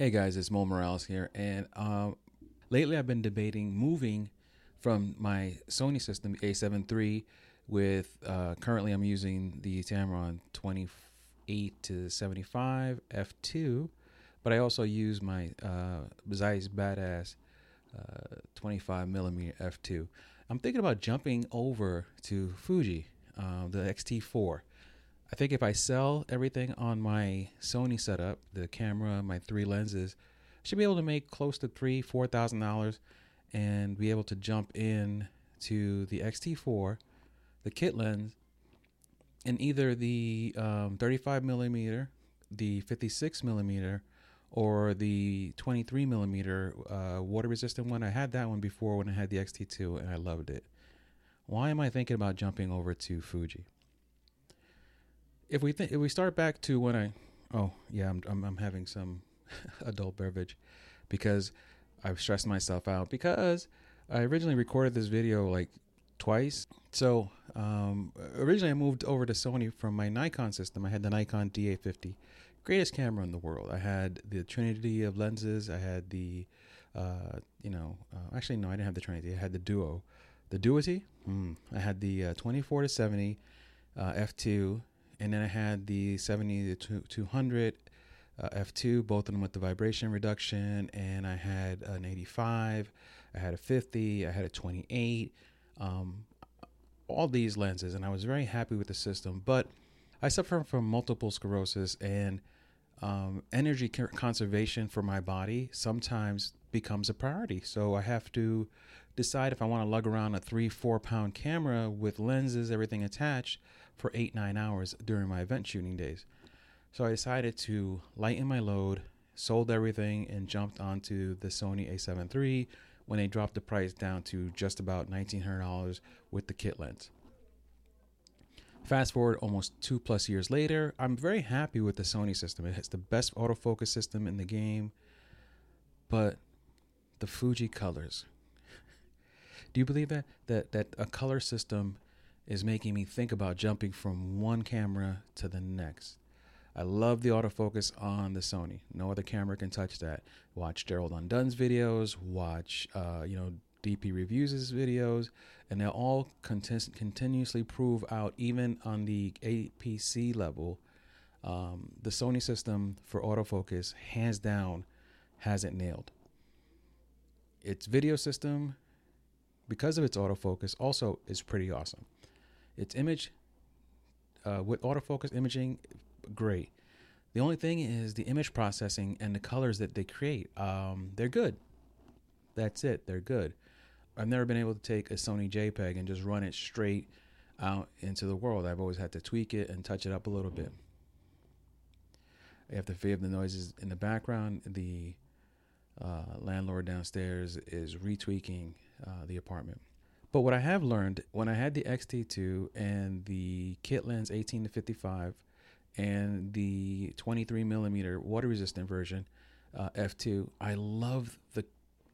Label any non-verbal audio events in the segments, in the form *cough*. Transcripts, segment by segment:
Hey guys, it's Mo Morales here, and um, lately I've been debating moving from my Sony system A7 III with uh, currently I'm using the Tamron 28 to 75 f2, but I also use my uh, Zeiss Batis uh, 25 millimeter f2. I'm thinking about jumping over to Fuji, uh, the X-T4. I think if I sell everything on my Sony setup, the camera, my three lenses, I should be able to make close to three, four thousand dollars, and be able to jump in to the X-T4, the kit lens, and either the um, 35 millimeter, the 56 millimeter, or the 23 millimeter uh, water resistant one. I had that one before when I had the X-T2, and I loved it. Why am I thinking about jumping over to Fuji? If we think if we start back to when I oh yeah I'm I'm, I'm having some *laughs* adult beverage because I've stressed myself out because I originally recorded this video like twice. So um, originally I moved over to Sony from my Nikon system. I had the Nikon D850, greatest camera in the world. I had the Trinity of lenses. I had the uh, you know uh, actually no I didn't have the Trinity. I had the Duo, the Duity. Mm. I had the uh, 24 to 70 uh, f2 and then I had the 70 to 200 uh, f2, both of them with the vibration reduction, and I had an 85, I had a 50, I had a 28, um, all these lenses, and I was very happy with the system. But I suffer from multiple sclerosis, and um, energy conservation for my body. Sometimes becomes a priority. So I have to decide if I want to lug around a three, four pound camera with lenses, everything attached for eight, nine hours during my event shooting days. So I decided to lighten my load, sold everything, and jumped onto the Sony a7 III when they dropped the price down to just about $1,900 with the kit lens. Fast forward almost two plus years later, I'm very happy with the Sony system. It has the best autofocus system in the game, but the Fuji colors. Do you believe that that that a color system is making me think about jumping from one camera to the next. I love the autofocus on the Sony. No other camera can touch that. Watch Gerald Undone's videos, watch uh, you know DP Reviews' videos, and they'll all conti- continuously prove out, even on the APC level, um, the Sony system for autofocus, hands down, has it nailed. Its video system, because of its autofocus, also is pretty awesome. Its image uh, with autofocus imaging, great. The only thing is the image processing and the colors that they create. Um, they're good. That's it. They're good. I've never been able to take a Sony JPEG and just run it straight out into the world. I've always had to tweak it and touch it up a little bit. I have to fade the noises in the background. The uh, landlord downstairs is retweaking uh, the apartment. But what I have learned when I had the X-T2 and the kit lens 18 to 55 and the 23 millimeter water resistant version uh, f2, I love the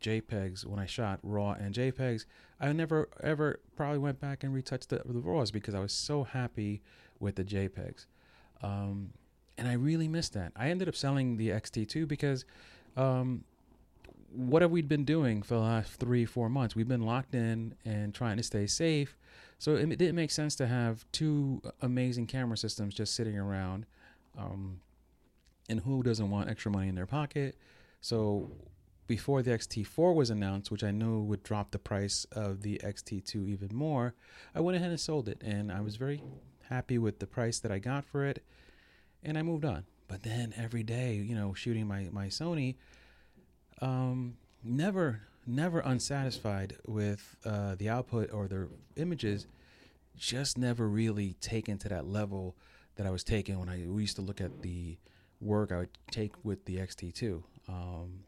JPEGs when I shot RAW and JPEGs. I never ever probably went back and retouched the, the RAWs because I was so happy with the JPEGs. Um, and I really missed that. I ended up selling the X-T2 because um, what have we been doing for the last three, four months? We've been locked in and trying to stay safe. So it, it didn't make sense to have two amazing camera systems just sitting around. Um, and who doesn't want extra money in their pocket? So before the XT4 was announced, which I knew would drop the price of the XT2 even more, I went ahead and sold it. And I was very happy with the price that I got for it. And I moved on. But then every day, you know, shooting my, my Sony, um, never never unsatisfied with uh, the output or the images just never really taken to that level that I was taking when I we used to look at the work I would take with the XT2. Um,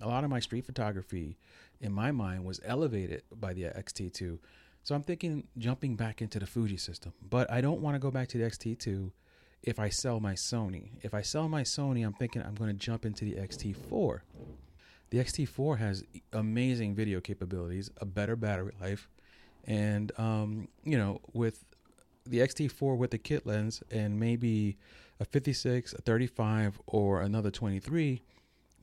a lot of my street photography in my mind was elevated by the XT2. So I'm thinking jumping back into the Fuji system, but I don't want to go back to the XT2 if I sell my Sony. If I sell my Sony, I'm thinking I'm going to jump into the XT4. The XT4 has amazing video capabilities, a better battery life, and um, you know, with the XT4 with the kit lens and maybe a 56, a 35, or another 23,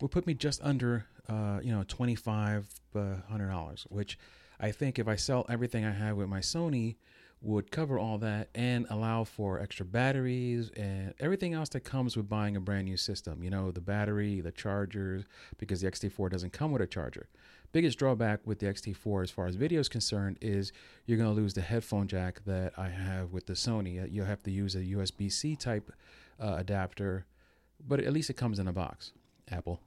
would put me just under, uh, you know, twenty five hundred dollars, which I think if I sell everything I have with my Sony, would cover all that and allow for extra batteries and everything else that comes with buying a brand new system. You know, the battery, the chargers, because the XT4 doesn't come with a charger. Biggest drawback with the XT4 as far as video is concerned is you're going to lose the headphone jack that I have with the Sony. Uh, you'll have to use a USB C type uh, adapter, but at least it comes in a box. Apple.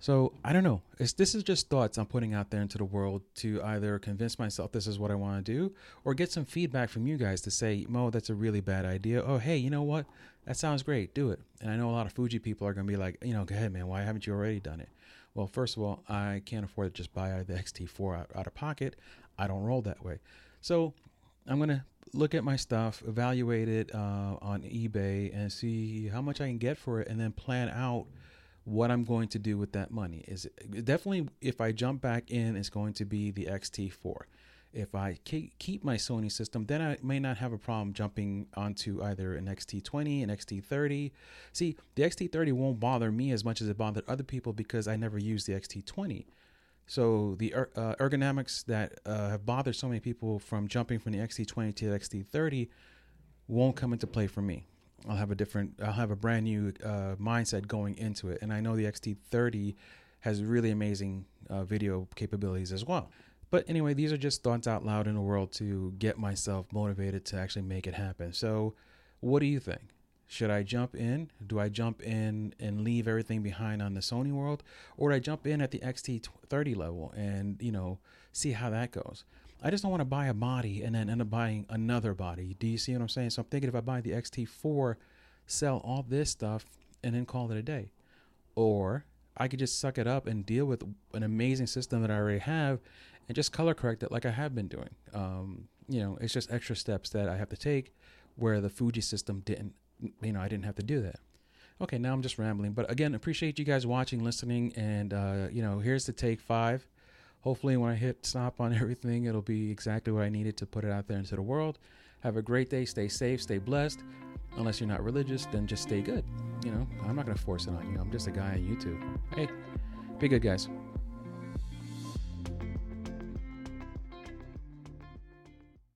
So I don't know. It's, this is just thoughts I'm putting out there into the world to either convince myself this is what I want to do, or get some feedback from you guys to say, Mo, that's a really bad idea. Oh, hey, you know what? That sounds great. Do it. And I know a lot of Fuji people are going to be like, you know, go ahead, man. Why haven't you already done it? Well, first of all, I can't afford to just buy the *laughs* XT4 out, out of pocket. I don't roll that way. So I'm going to look at my stuff, evaluate it uh, on eBay, and see how much I can get for it, and then plan out what I'm going to do with that money. Is it, definitely if I jump back in, it's going to be the XT4. If I keep my Sony system, then I may not have a problem jumping onto either an XT20, an XT30. See, the XT30 won't bother me as much as it bothered other people because I never used the XT20. So the er- uh, ergonomics that uh, have bothered so many people from jumping from the XT20 to the XT30 won't come into play for me. I'll have a different, I'll have a brand new uh, mindset going into it. And I know the XT30 has really amazing uh, video capabilities as well. But anyway, these are just thoughts out loud in the world to get myself motivated to actually make it happen. So, what do you think? Should I jump in? Do I jump in and leave everything behind on the Sony world, or do I jump in at the XT30 level and you know see how that goes? I just don't want to buy a body and then end up buying another body. Do you see what I'm saying? So I'm thinking if I buy the XT4, sell all this stuff, and then call it a day, or I could just suck it up and deal with an amazing system that I already have and just color correct it like I have been doing. Um, you know, it's just extra steps that I have to take where the Fuji system didn't, you know, I didn't have to do that. Okay, now I'm just rambling, but again, appreciate you guys watching, listening, and uh, you know, here's the take five. Hopefully, when I hit stop on *laughs* everything, it'll be exactly what I needed to put it out there into the world. Have a great day. Stay safe. Stay blessed. Unless you're not religious, then just stay good. You know, I'm not going to force it on you. I'm just a guy on YouTube. Hey, be good, guys.